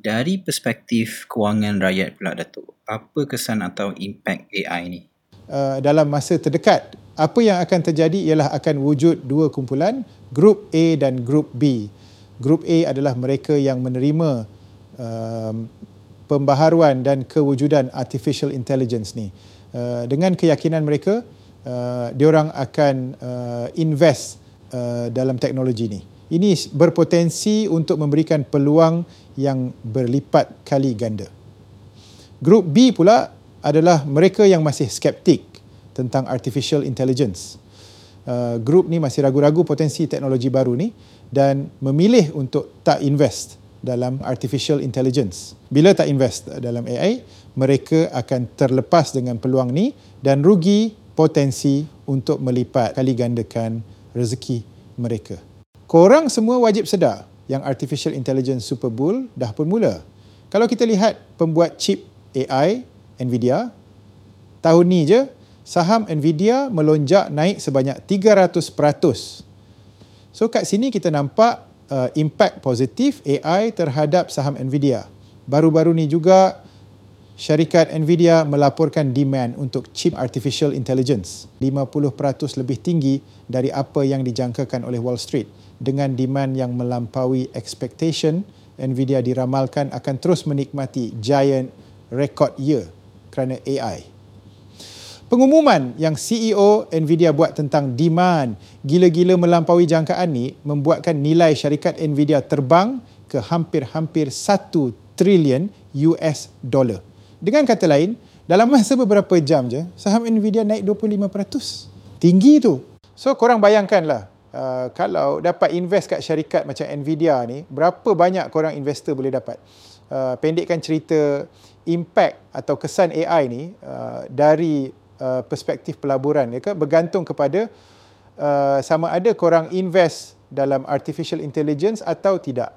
Dari perspektif kewangan rakyat pula Datuk, apa kesan atau impak AI ni? Uh, dalam masa terdekat, apa yang akan terjadi ialah akan wujud dua kumpulan, grup A dan grup B. Grup A adalah mereka yang menerima um, pembaharuan dan kewujudan artificial intelligence ni. Uh, dengan keyakinan mereka, uh, diorang akan uh, invest uh, dalam teknologi ni. Ini berpotensi untuk memberikan peluang yang berlipat kali ganda. Grup B pula adalah mereka yang masih skeptik tentang artificial intelligence. Uh, grup ni masih ragu-ragu potensi teknologi baru ni dan memilih untuk tak invest dalam artificial intelligence. Bila tak invest dalam AI, mereka akan terlepas dengan peluang ni dan rugi potensi untuk melipat kali gandakan rezeki mereka korang semua wajib sedar yang artificial intelligence super bull dah pun mula. Kalau kita lihat pembuat chip AI Nvidia tahun ni je saham Nvidia melonjak naik sebanyak 300%. So kat sini kita nampak uh, impact positif AI terhadap saham Nvidia. Baru-baru ni juga syarikat Nvidia melaporkan demand untuk chip artificial intelligence 50% lebih tinggi dari apa yang dijangkakan oleh Wall Street dengan demand yang melampaui expectation, Nvidia diramalkan akan terus menikmati giant record year kerana AI. Pengumuman yang CEO Nvidia buat tentang demand gila-gila melampaui jangkaan ni membuatkan nilai syarikat Nvidia terbang ke hampir-hampir 1 trilion US dollar. Dengan kata lain, dalam masa beberapa jam je, saham Nvidia naik 25%. Tinggi tu. So korang bayangkanlah, Uh, kalau dapat invest kat syarikat macam Nvidia ni, berapa banyak korang investor boleh dapat? Uh, pendekkan cerita impact atau kesan AI ni uh, dari uh, perspektif pelaburan ya kan bergantung kepada uh, sama ada korang invest dalam artificial intelligence atau tidak.